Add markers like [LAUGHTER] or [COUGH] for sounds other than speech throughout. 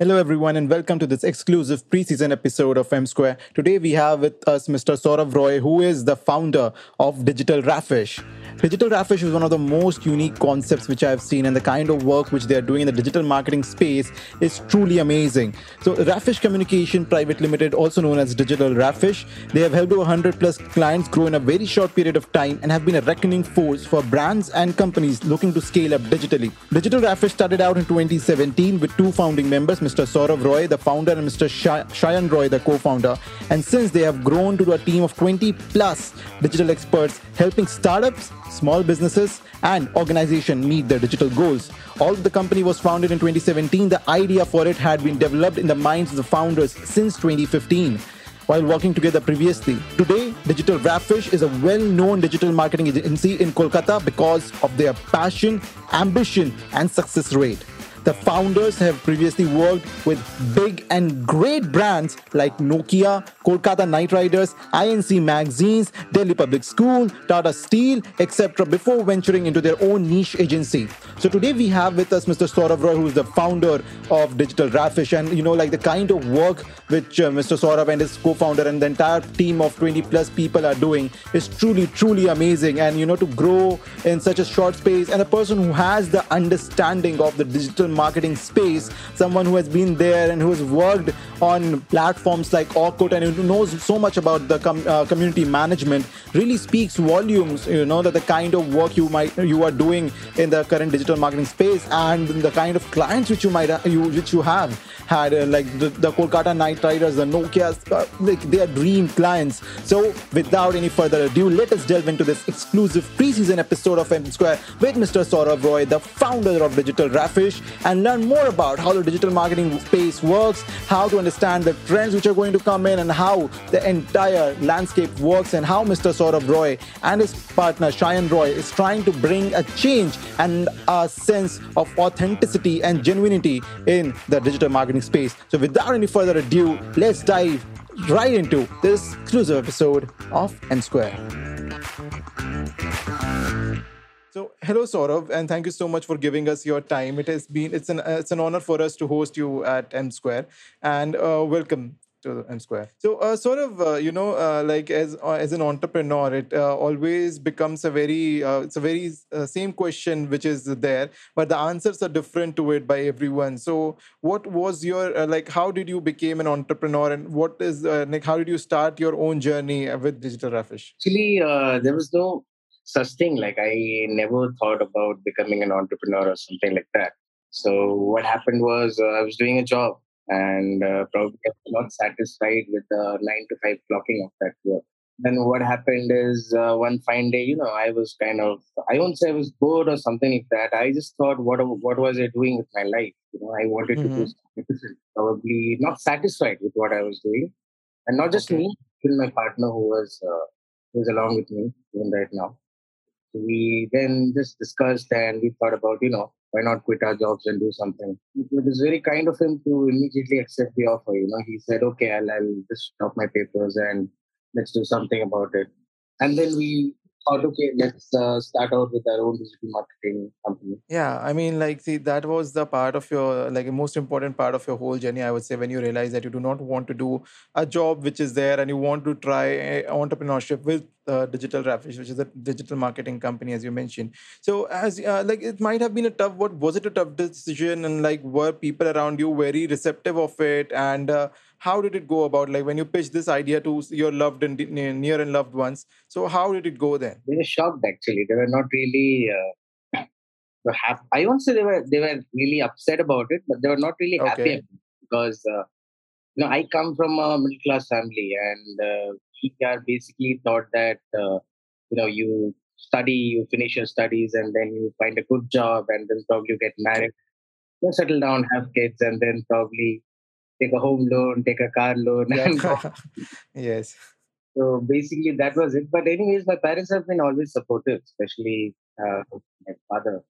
Hello, everyone, and welcome to this exclusive preseason episode of M Square. Today, we have with us Mr. Saurav Roy, who is the founder of Digital Rafish. Digital Rafish is one of the most unique concepts which I've seen, and the kind of work which they are doing in the digital marketing space is truly amazing. So, Rafish Communication Private Limited, also known as Digital Rafish, they have helped over 100 plus clients grow in a very short period of time and have been a reckoning force for brands and companies looking to scale up digitally. Digital Rafish started out in 2017 with two founding members, Mr. Saurav Roy, the founder, and Mr. Shayan Roy, the co founder. And since they have grown to a team of 20 plus digital experts helping startups small businesses, and organizations meet their digital goals. Although the company was founded in 2017, the idea for it had been developed in the minds of the founders since 2015 while working together previously. Today, Digital Rafish is a well known digital marketing agency in Kolkata because of their passion, ambition, and success rate. The founders have previously worked with big and great brands like Nokia, Kolkata Knight Riders, INC Magazines, Delhi Public School, Tata Steel, etc. before venturing into their own niche agency. So today we have with us Mr. Saurav Roy, who is the founder of Digital Rafish, and you know, like the kind of work which uh, Mr. Saurav and his co-founder and the entire team of 20 plus people are doing is truly, truly amazing. And you know, to grow in such a short space, and a person who has the understanding of the digital marketing space, someone who has been there and who has worked on platforms like Orkut and who knows so much about the com- uh, community management, really speaks volumes. You know that the kind of work you might you are doing in the current digital marketing space and the kind of clients which you might you which you have had uh, like the, the Kolkata Knight Riders, the Nokia's, uh, like they are dream clients. So without any further ado, let us delve into this exclusive preseason episode of M Square with Mr. Saurav Roy, the founder of Digital Rafish, and learn more about how the digital marketing space works, how to understand the trends which are going to come in, and how the entire landscape works, and how Mr. Saurav Roy and his partner Shayan Roy is trying to bring a change and a sense of authenticity and genuinity in the digital marketing space. So, without any further ado, let's dive right into this exclusive episode of M Square. So, hello Saurav, and thank you so much for giving us your time. It has been it's an it's an honor for us to host you at M Square, and uh, welcome to M Square. So, uh, sort of, uh, you know, uh, like as uh, as an entrepreneur, it uh, always becomes a very uh, it's a very same question which is there, but the answers are different to it by everyone. So, what was your like? How did you become an entrepreneur, and what is like? How did you start your own journey with Digital Rafish? Actually, there was no such thing. Like I never thought about becoming an entrepreneur or something like that. So what happened was I was doing a job and uh, probably not satisfied with the nine to five clocking of that work. Then what happened is uh, one fine day, you know, I was kind of, I won't say I was bored or something like that. I just thought, what what was I doing with my life? You know, I wanted mm-hmm. to do mm-hmm. something Probably not satisfied with what I was doing, and not just okay. me, even my partner who was uh, who was along with me even right now. We then just discussed and we thought about, you know, why not quit our jobs and do something? It was very kind of him to immediately accept the offer. You know, he said, okay, I'll, I'll just stop my papers and let's do something about it. And then we thought, okay, let's uh, start out with our own digital marketing company. Yeah, I mean, like, see, that was the part of your, like, most important part of your whole journey, I would say, when you realize that you do not want to do a job which is there and you want to try entrepreneurship with uh, Digital Rafish, which is a digital marketing company, as you mentioned. So, as uh, like, it might have been a tough. What was it a tough decision, and like, were people around you very receptive of it, and uh, how did it go about? Like, when you pitched this idea to your loved and near and loved ones, so how did it go then? They were shocked. Actually, they were not really. Uh, [CLEARS THROAT] happy. I won't say they were they were really upset about it, but they were not really happy because uh, you know I come from a middle class family, and uh, we are basically taught that uh, you know you study, you finish your studies, and then you find a good job, and then probably you get married, you settle down, have kids, and then probably take a home loan, take a car loan. [LAUGHS] [LAUGHS] Yes. So basically, that was it. But anyways, my parents have been always supportive, especially uh, my father.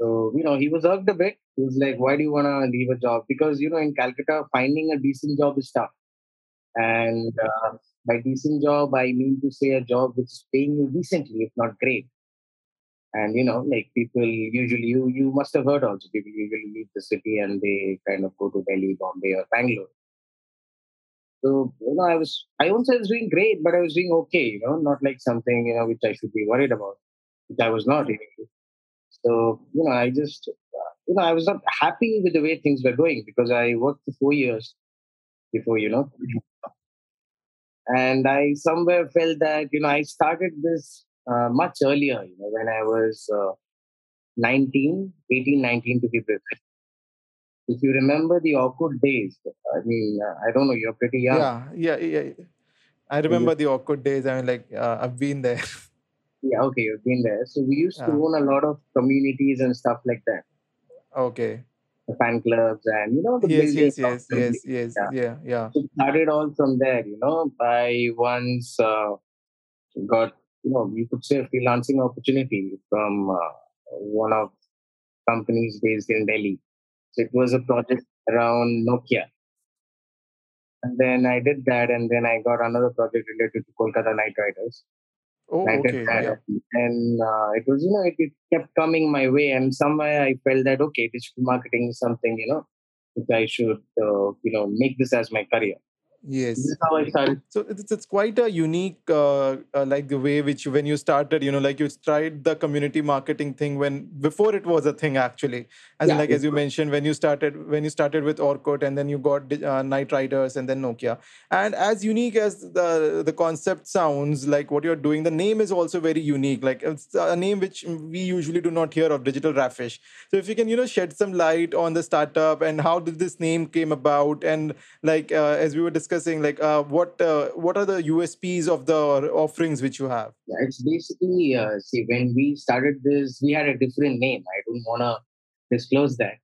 So you know, he was irked a bit. He was like, "Why do you want to leave a job?" Because you know, in Calcutta, finding a decent job is tough. And uh, by decent job, I mean to say a job which is paying you decently, if not great. And you know, like people usually, you you must have heard also, people usually leave the city and they kind of go to Delhi, Bombay, or Bangalore. So you know, I was I won't say I was doing great, but I was doing okay. You know, not like something you know which I should be worried about, which I was not really. So you know, I just you know I was not happy with the way things were going because I worked for four years before you know, mm-hmm. and I somewhere felt that you know I started this uh, much earlier. You know, when I was uh, 19, 18, 19 to be precise. If you remember the Orkut days, I mean, uh, I don't know, you're pretty young. Yeah, yeah, yeah. yeah. I remember the Orkut days. I mean, like uh, I've been there. yeah, okay, you've been there. So we used to own a lot of communities and stuff like that, Okay. the fan clubs and you know the Yes, yes, yes, yes, yes. Yeah. Yeah, yeah. So started all from there. You know, I once uh, got you know you could say a freelancing opportunity from uh, one of companies based in Delhi. So it was a project around Nokia. And then I did that, and then I got another project related to Kolkata Knight Riders. Oh, okay. Yeah. and uh, it was, you know, it, it kept coming my way, and somewhere I felt that okay, digital marketing is something, you know, which I should, uh, you know, make this as my career. Yes. how I started. So it's, it's quite a unique, uh, uh, like the way which when you started, you know, like you tried the community marketing thing when before it was a thing actually. As in, Yeah, like as you mentioned, when you started when you started with Orkut and then you got uh, Knight Riders and then Nokia. And as unique as the the concept sounds, like what you're doing, the name is also very unique. Like it's a name which we usually do not hear of, Digital Raffish. So if you can, you know, shed some light on the startup and how did this name came about and like uh, as we were discussing like uh, what uh, what are the usps of the offerings which you have yeah, it's basically, uh, see, when we started this, we had a different name. I don't want to disclose that.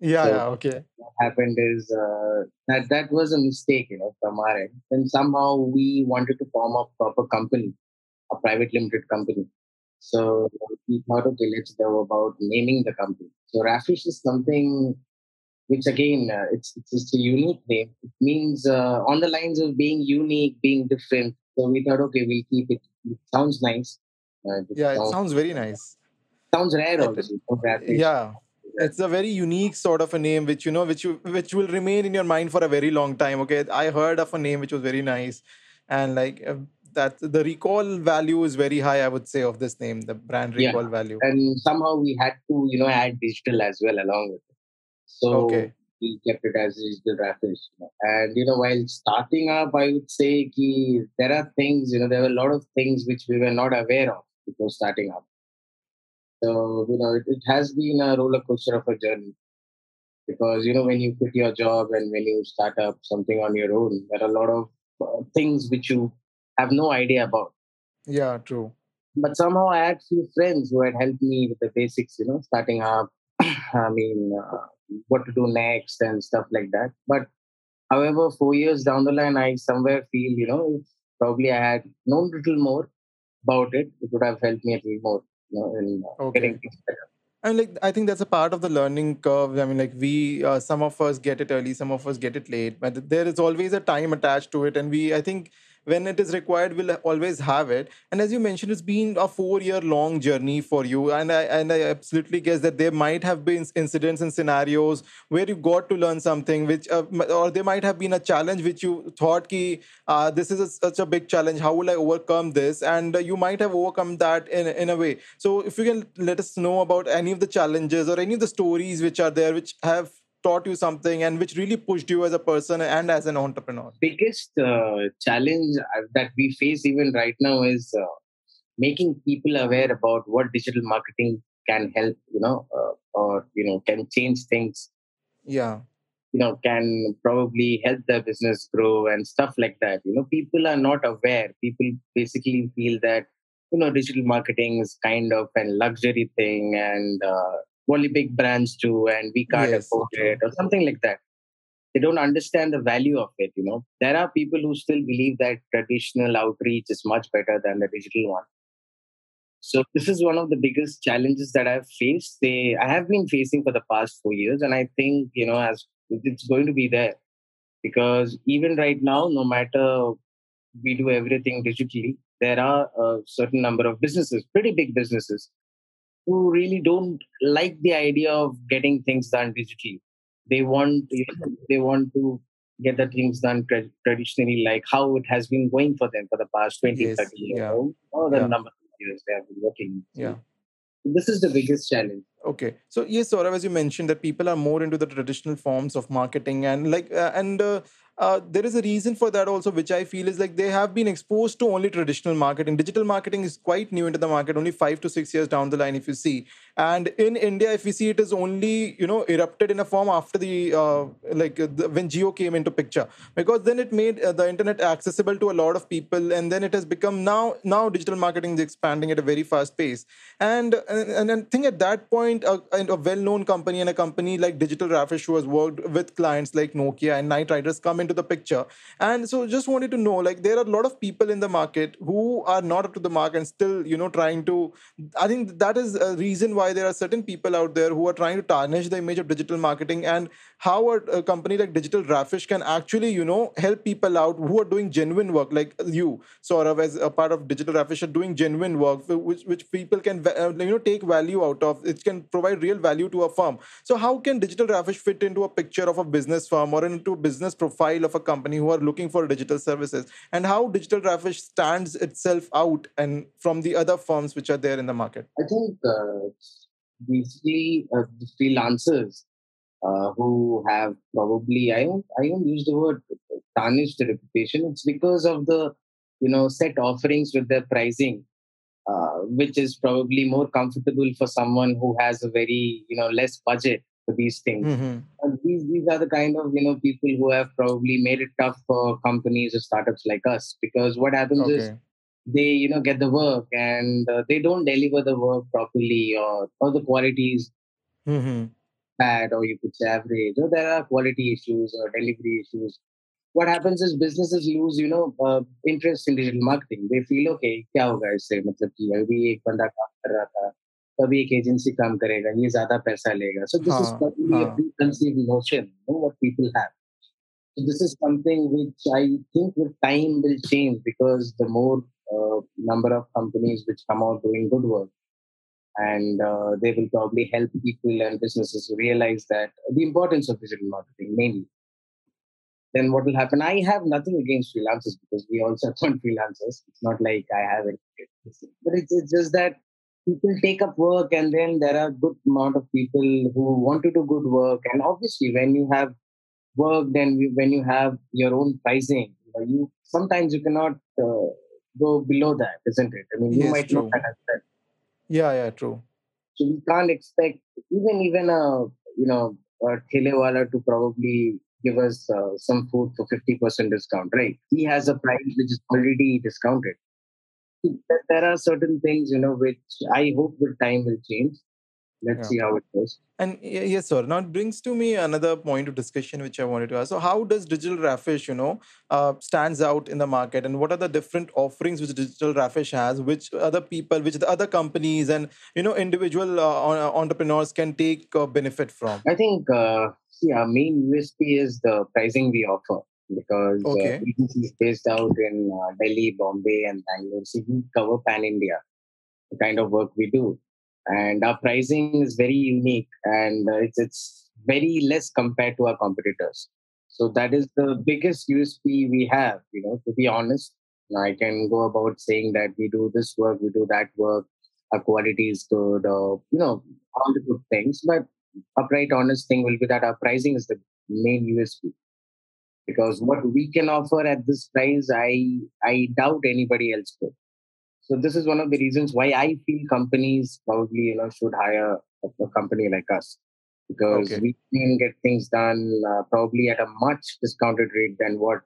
yeah So yeah okay what happened is uh, that that was a mistake, you know, from our end. And somehow we wanted to form a proper company, a private limited company. So we thought, okay, let's go about naming the company. So Rafish is something which again, uh, it's, it's it's a unique name. It means uh, on the lines of being unique, being different. So we thought, okay, we'll keep it. It sounds nice. Uh, it yeah it sounds sounds very nice sounds rare it, it- also. you know, Rafish. yeah it's a very unique sort of a name which you know which you which will remain in your mind for a very long time okay i heard of a name which was very nice and like uh, that the recall value is very high i would say of this name the brand Yeah. recall value And somehow we had to, you know, add digital as well along with it. So okay we kept it as Rafish. you. And you know, while starting up, I would say ki, there are things, you know, there were a lot of things which we were not aware of before starting up. So, you know, it, it has been a roller coaster of a journey because, you know, when you quit your job and when you start up something on your own, there are a lot of uh, things which you have no idea about. yeah true But somehow I had few friends who had helped me with the basics, you know, starting up, [CLEARS THROAT] I mean, uh, what to do next and stuff like that. But however, four years down the line, I somewhere feel, you know, if probably I had known a little more about it, it would have helped me a little more, you know, in uh, getting okay things better. And like I think that's a part of the learning curve. I mean, like we, uh, some of us get it early, some of us get it late, but there is always a time attached to it. And we, I think, when it is required, we'll always have it. And as you mentioned, it's been a four-year-long journey for you. And I and I absolutely guess that there might have been incidents and scenarios where you got to learn something, which uh, or there might have been a challenge which you thought ki uh, this is a, such a big challenge. How will I overcome this? And uh, you might have overcome that in in a way. So if you can let us know about any of the challenges or any of the stories which are there, which have taught you something and which really pushed you as a person and as an entrepreneur. Biggest uh, challenge uh, that we face even right now is uh, making people aware about what digital marketing can help, you know, uh, or, you know, can change things Yeah. you know can probably help their business grow and stuff like that you know people are not aware people basically feel that you know digital marketing is kind of a luxury thing and uh, only big brands do and we can't Yes. afford it or something like that they don't understand the value of it you know there are people who still believe that traditional outreach is much better than the digital one so this is one of the biggest challenges that I've faced. They I have been facing for the past four years, and I think you know as it's going to be there because even right now, no matter we do everything digitally, there are a certain number of businesses, pretty big businesses, who really don't like the idea of getting things done digitally. They want know, mm-hmm. they want to get the things done tra- traditionally, like how it has been going for them for the past 20, Yes, 30 years, yeah. or the Yeah. number of years they have been working. Yeah. this is the biggest challenge. Okay. So yes, Saurav, as you mentioned, that people are more into the traditional forms of marketing, and like, uh, and uh, uh, there is a reason for that also, which I feel is like they have been exposed to only traditional marketing. Digital marketing is quite new into the market, only five to six years down the line, if you see. And in India, if you see, it is only you know erupted in a form after the uh, like uh, the, when Jio came into picture, because then it made uh, the internet accessible to a lot of people, and then it has become now now digital marketing is expanding at a very fast pace. And and, and I think at that point, a, a well-known company and a company like Digital Rafish, who has worked with clients like Nokia and Knight Riders, come into the picture. And so, just wanted to know, like, there are a lot of people in the market who are not up to the mark and still, you know, trying to. I think that is a reason why there are certain people out there who are trying to tarnish the image of digital marketing and how a, a company like Digital Rafish can actually, you know, help people out who are doing genuine work, like you, Saurav, as a part of Digital Rafish, are doing genuine work, which which people can, uh, you know, take value out of. It can provide real value to a firm. So, how can Digital Rafish fit into a picture of a business firm or into a business profile of a company who are looking for digital services, and how Digital Rafish stands itself out and from the other firms which are there in the market? I think uh, basically uh, the freelancers uh, who have probably I don't I don't use the word tarnished the reputation. It's because of the you know set offerings with their pricing, uh, which is probably more comfortable for someone who has a very you know less budget for these things. Mm-hmm. And these these are the kind of you know people who have probably made it tough for companies or startups like us because what happens is they you know get the work and uh, they don't deliver the work properly or or the quality is Mm-hmm. bad or you could say average or there are quality issues or delivery issues what happens is businesses lose you know uh, interest in digital marketing they feel okay क्या होगा इससे मतलब कि अभी एक बंदा काम कर रहा था तभी एक एजेंसी काम करेगा ये ज्यादा पैसा लेगा so this is हाँ, probably a हाँ. preconceived notion you know, what people have so this is something which I think with time will change because the more uh, number of companies which come out doing good work and uh, they will probably help people and businesses realize that the importance of digital marketing mainly. Then what will happen? I have nothing against freelancers because we also want freelancers. It's not like I have it, but it's, it's just that people take up work and then there are good amount of people who want to do good work and obviously when you have work then we, when you have your own pricing you, sometimes you cannot uh, go below that isn't it i mean you Yes, might true. not understand Yeah, yeah, true. so we can't expect even even a you know a telewala to probably give us uh, some food for 50% discount right he has a price which is already discounted There- are certain things you know which i hope with time will change let's Yeah. see how it goes And yes, sir. Now it brings to me another point of discussion which I wanted to ask. So, how does Digital Rafish, you know, uh, stands out in the market, and what are the different offerings which Digital Rafish has, which other people, which the other companies, and you know, individual uh, entrepreneurs can take uh, benefit from? I think uh, see, our main USP is the pricing we offer because uh, Okay. agency is based out in uh, Delhi, Bombay, and Bangalore. So we cover pan India, the kind of work we do, and our pricing is very unique and uh, it's it's very less compared to our competitors. So that is the biggest USP we have. You know, to be honest, I can go about saying that we do this work, we do that work, our quality is good, or you know, all the good things, but upright honest thing will be that our pricing is the main USP. Because what we can offer at this price, I I doubt anybody else could. So this is one of the reasons why I feel companies probably you know should hire a, a company like us because Okay. we can get things done uh, probably at a much discounted rate than what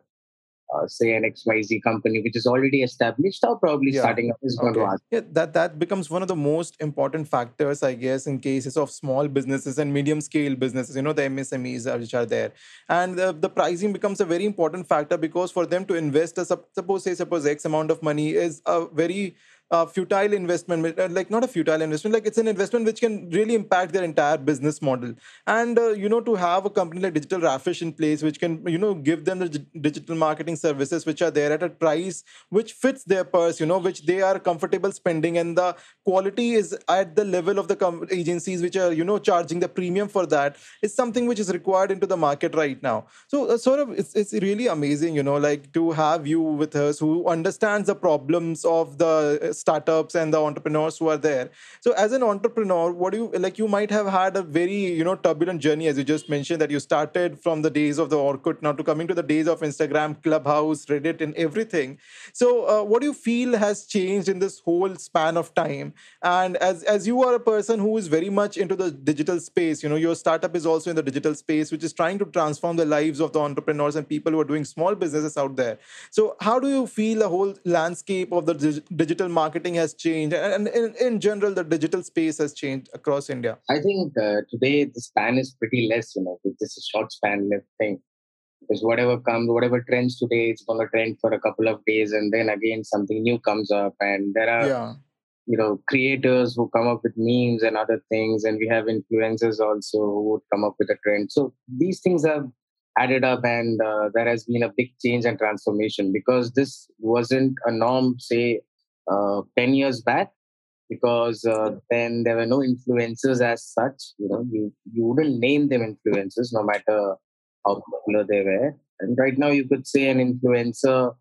uh, say an XYZ company which is already established or probably Yeah. starting up is going to ask. Yeah, that that becomes one of the most important factors, I guess, in cases of small businesses and medium scale businesses. You know, the MSMEs are, which are there, and the, the pricing becomes a very important factor because for them to invest, a suppose say suppose X amount of money is a very a futile investment, uh, like not a futile investment, like it's an investment which can really impact their entire business model. And uh, you know, to have a company like Digital Raffish in place, which can you know give them the digital marketing services which are there at a price which fits their purse, you know, which they are comfortable spending, and the quality is at the level of the com- agencies which are you know charging the premium for that is something which is required into the market right now. So uh, sort of it's it's really amazing, you know, like to have you with us who understands the problems of the startups and the entrepreneurs who are there. So as an entrepreneur what do you like you might have had a very you know turbulent journey as you just mentioned that you started from the days of the orkut now to coming to the days of instagram clubhouse reddit and everything. So uh, what do you feel has changed in this whole span of time? And as as you are a person who is very much into the digital space you know your startup is also in the digital space which is trying to transform the lives of the entrepreneurs and people who are doing small businesses out there. So how do you feel the whole landscape of the digital market marketing has changed and in, in general the digital space has changed across india. I think uh, today the span is pretty less you know this is a short span thing. Because whatever comes whatever trends today it's going to trend for a couple of days and then again something new comes up and there are yeah. you know creators who come up with memes and other things and we have influencers also who would come up with a trend. So these things have added up and uh, there has been a big change and transformation. Because this wasn't a norm say uh, 10 years back because uh, then there were no influencers as such you know you, you wouldn't name them influencers no matter how popular they were. And right now you could say an influencer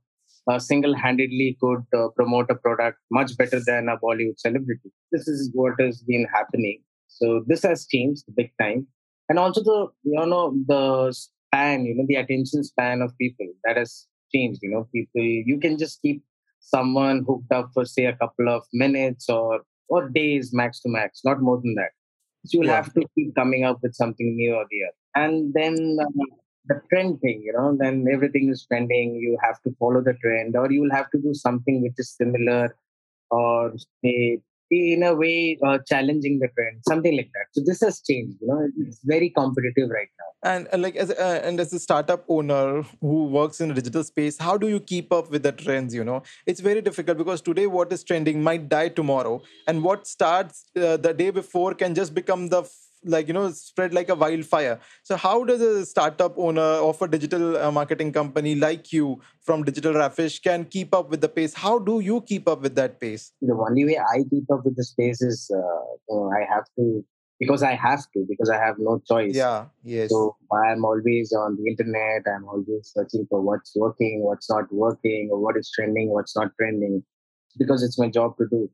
uh, single-handedly could uh, promote a product much better than a bollywood celebrity. This is what has been happening. So this has changed big time. And also the you know the span you know the attention span of people that has changed you know people you can just keep someone hooked up for say a couple of minutes or or days max to max, not more than that. So you'll yeah. have to keep coming up with something new or the other. And then uh, the trend thing, you know, then everything is trending. You have to follow the trend, or you will have to do something which is similar, or say in a way uh, challenging the trend something like that. So this has changed you know it's very competitive right now. And uh, like as uh, and as a startup owner who works in a digital space how do you keep up with the trends you know? It's very difficult because today what is trending might die tomorrow. And what starts uh, the day before can just become the like you know spread like a wildfire. So how does a startup owner of a digital uh, marketing company like you from digital raffish can keep up with the pace? How do you keep up with that pace? The only way i keep up with the pace is uh, i have to because i have to because i have no choice. Yeah yes. So i'm always on the internet i'm always searching for what's working what's not working or what is trending what's not trending. Because it's my job to do.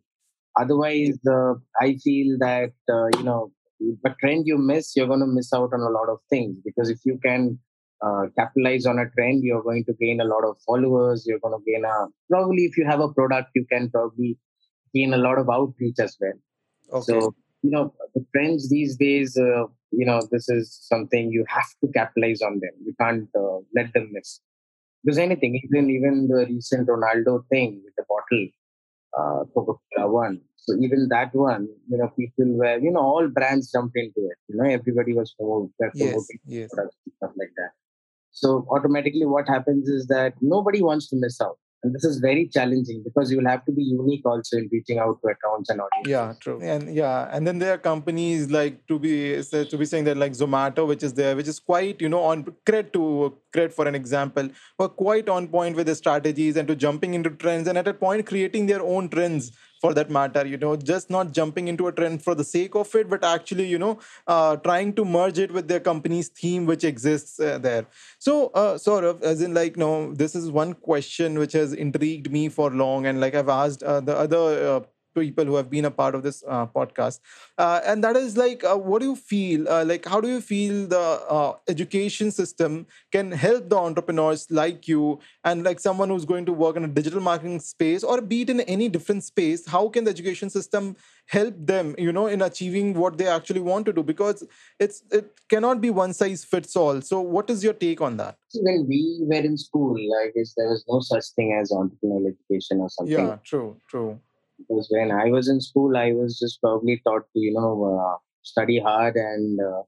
Otherwise uh, i feel that uh, you know a trend you miss, you're going to miss out on a lot of things because if you can uh, capitalize on a trend, you're going to gain a lot of followers. You're going to gain a probably if you have a product, you can probably gain a lot of outreach as well. Okay. So you know the trends these days. Uh, you know this is something you have to capitalize on them. You can't uh, let them miss. Because anything, even even the recent Ronaldo thing with the bottle, uh, Coca-Cola one. So even that one, you know, people were, you know, all brands jumped into it. You know, everybody was promoting yes, yes. stuff like that. So automatically, what happens is that nobody wants to miss out and this is very challenging because you will have to be unique also in reaching out to accounts and audiences. Yeah true. And yeah and then there are companies like to be to be saying that like zomato which is there which is quite you know on cred to cred for an example were quite on point with the strategies and to jumping into trends and at a point creating their own trends for that matter you know just not jumping into a trend for the sake of it but actually you know uh, trying to merge it with their company's theme which exists uh, there. So uh, sort of as in like no this is one question which has intrigued me for long and like i've asked uh, the other uh, people who have been a part of this uh, podcast. Uh, and that is like uh, what do you feel uh, like how do you feel the uh, education system can help the entrepreneurs like you and like someone who's going to work in a digital marketing space or be it in any different space how can the education system help them you know in achieving what they actually want to do? Because it's it cannot be one size fits all. So what is your take on that? When we were in school i guess there was no such thing as entrepreneurial education or something. Yeah true true because when I was in school, I was just probably taught to, you know, uh, study hard and uh,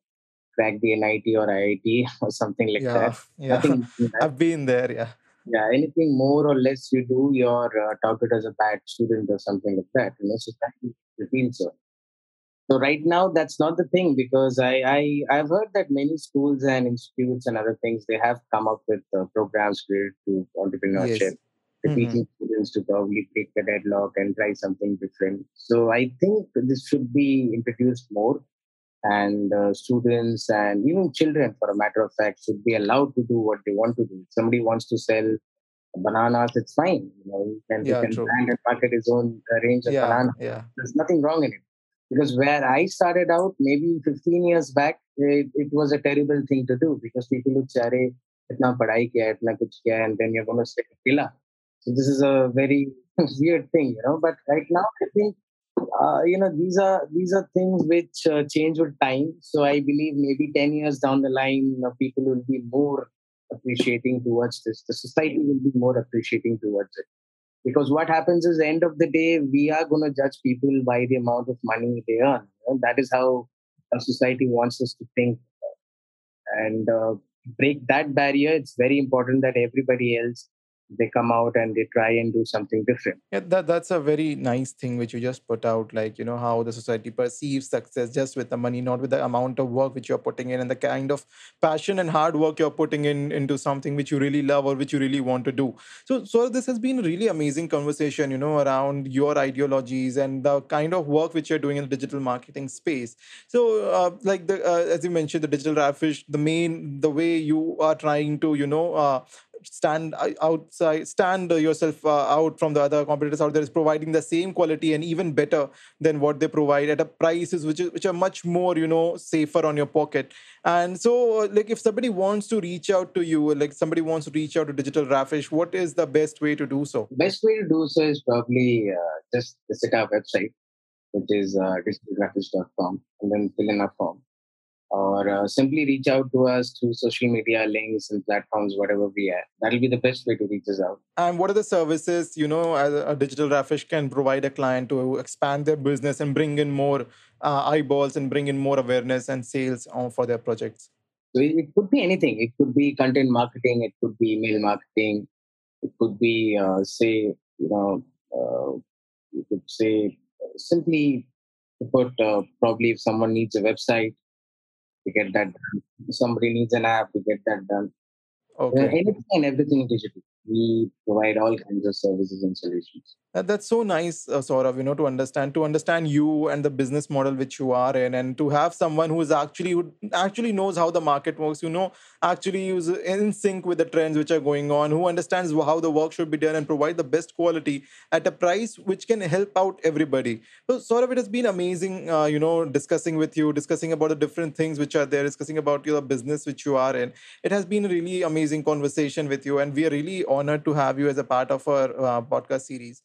crack the NIT or IIT [LAUGHS] or something like yeah, that. [LAUGHS] Yeah, [LAUGHS] I've been there. Yeah. yeah, anything more or less you do, you're uh, touted as a bad student or something like that. You know, society feels so. So right now, that's not the thing because I, I I've heard that many schools and institutes and other things they have come up with uh, programs related to entrepreneurship. Yes. The Mhm. teaching students to probably break the deadlock and try something different. So I think this should be introduced more, and uh, students and even children, for a matter of fact, should be allowed to do what they want to do. If somebody wants to sell bananas, it's fine. You know, and can, he can true. brand and market his own uh, range of Yeah, bananas yeah. there's nothing wrong in it because where i started out maybe 15 years back it, it was a terrible thing to do because people would say "Arey, itna padhai kiya itna kuch kiya and then you're going to say pila so this is a very [LAUGHS] weird thing you know but right now i think uh, you know these are these are things which uh, change with time. So i believe maybe 10 years down the line people will be more appreciating towards this. The society will be more appreciating towards it. Because what happens is end of the day we are going to judge people by the amount of money they earn you know? that is how a society wants us to think. And uh, break that barrier it's very important that everybody else they come out and they try and do something different Yeah, that that's a very nice thing which you just put out, like you know how the society perceives success just with the money, not with the amount of work which you're putting in and the kind of passion and hard work you're putting in into something which you really love or which you really want to do. So, so this has been really amazing conversation, you know, around your ideologies and the kind of work which you're doing in the digital marketing space. So, uh, like the uh, as you mentioned, the digital rafish, the main the way you are trying to, you know. Uh, stand o- outside stand yourself uh, out from the other competitors out there is providing the same quality and even better than what they provide at a prices which is which are much more you know safer on your pocket. And so uh, like if somebody wants to reach out to you like somebody wants to reach out to digital rafish what is the best way to do so? Best way to do so is probably uh, just visit our website which is uh, digitalraffish.com and then fill in a form or uh, simply reach out to us through social media links and platforms whatever we have that'll be the best way to reach us out and what are the services you know as a digital rafish can provide a client to expand their business and bring in more uh, eyeballs and bring in more awareness and sales on, for their projects So it, could be anything. It could be content marketing. It could be email marketing. It could be, uh, say, you know, uh, you could say uh, simply to put uh, probably if someone needs a website, we get that done. Somebody needs an app, we get that done. Okay anything and everything digital. We provide all kinds of services and solutions. That, that's so nice, uh, Saurav, you know, to understand, to understand you and the business model which you are in, and to have someone who is actually who actually knows how the market works, you know, actually is in sync with the trends which are going on, who understands how the work should be done and provide the best quality at a price which can help out everybody. So, Saurav, it has been amazing, uh, you know, discussing with you, discussing about the different things which are there, discussing about your business which you are in. It has been a really amazing conversation with you, and we are really honored to have you as a part of our uh, podcast series.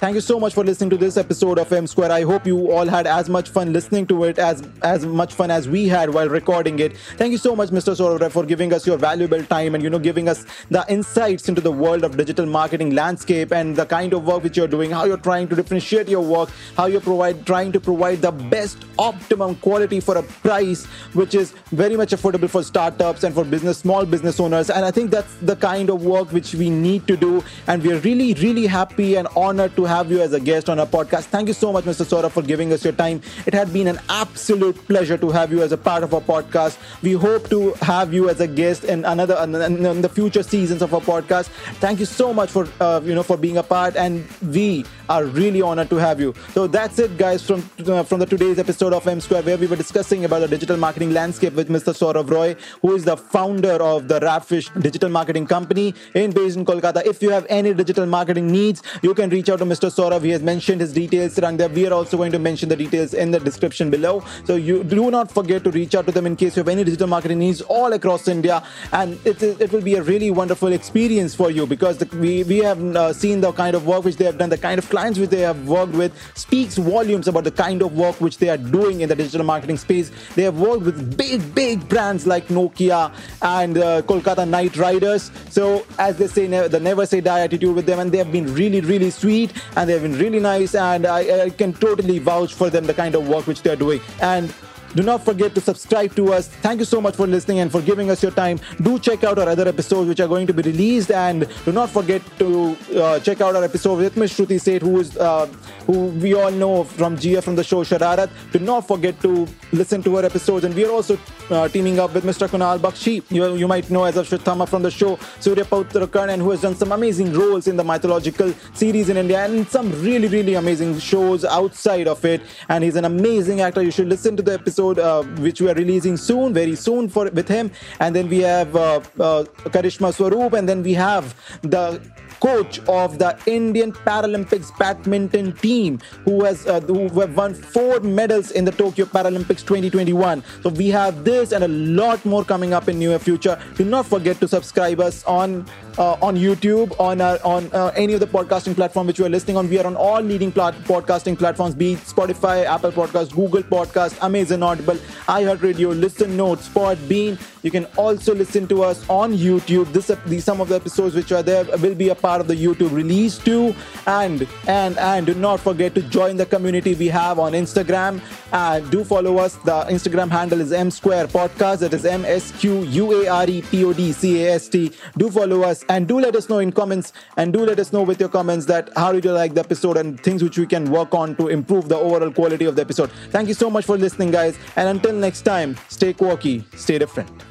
Thank you so much for listening to this episode of M Square. I hope you all had as much fun listening to it as as much fun as we had while recording it. Thank you so much, Mr. Saurav, for giving us your valuable time and you know giving us the insights into the world of digital marketing landscape and the kind of work which you're doing, how you're trying to differentiate your work, how you're provide trying to provide the best optimum quality for a price which is very much affordable for startups and for business small business owners. And I think that's the kind of work which we need to do. And we are really, really happy and honored to have you as a guest on our podcast. Thank you so much, Mr. Saurav, for giving us your time. It had been an absolute pleasure to have you as a part of our podcast. We hope to have you as a guest in another in the future seasons of our podcast. Thank you so much for uh, you know for being a part, and we are really honored to have you. So that's it, guys, from uh, from the today's episode of M Square, where we were discussing about the digital marketing landscape with Mr. Saurav Roy, who is the founder of the Rafish Digital Marketing Company in based in Kolkata. If you have any digital marketing needs, you can reach out to Mr. Saurav. He has mentioned his details there. We are also going to mention the details in the description below. So you do not forget to reach out to them in case you have any digital marketing needs all across India, and it, it will be a really wonderful experience for you because the, we we have uh, seen the kind of work which they have done, the kind of clients which they have worked with speaks volumes about the kind of work which they are doing in the digital marketing space. They have worked with big big brands like Nokia and uh, Kolkata Knight Riders. So as they say, the never say die attitude with them, and they have been really really sweet and they have been really nice, and I, I can totally vouch for them the kind of work which they are doing and Do not forget to subscribe to us. Thank you so much for listening and for giving us your time. Do check out our other episodes which are going to be released, and do not forget to uh, check out our episode with Ms. Shruti Seth, who is uh, who we all know from GF from the show Shararat. Do not forget to listen to her episodes, and we are also uh, teaming up with Mr. Kunal Bakshi. You, you might know as Ashwatthama from the show Suryaputra Karn, and who has done some amazing roles in the mythological series in India and some really really amazing shows outside of it. And he's an amazing actor. You should listen to the episode uh, which we are releasing soon, very soon for with him. And then we have uh, uh, Karishma Swaroop, and then we have the coach of the Indian Paralympics badminton team, who has uh, who have won four medals in the Tokyo Paralympics 2021. So we have this and a lot more coming up in near future. Do not forget to subscribe us on on YouTube, on our, on uh, any of the podcasting platform which you are listening on. We are on all leading plat- podcasting platforms, be Spotify, Apple Podcast, Google Podcast, Amazon Audible, iHeartRadio, Listen Notes, Podbean. You can also listen to us on YouTube. This these some of the episodes which are there will be a part of the YouTube release too. And and and do not forget to join the community we have on Instagram. Uh, do follow us. The Instagram handle is M Square Podcast. That is M S Q U A R E P O D C A S T. Do follow us and do let us know in comments and do let us know with your comments that how did you like the episode and things which we can work on to improve the overall quality of the episode. Thank you so much for listening, guys. And until next time, stay quirky, stay different.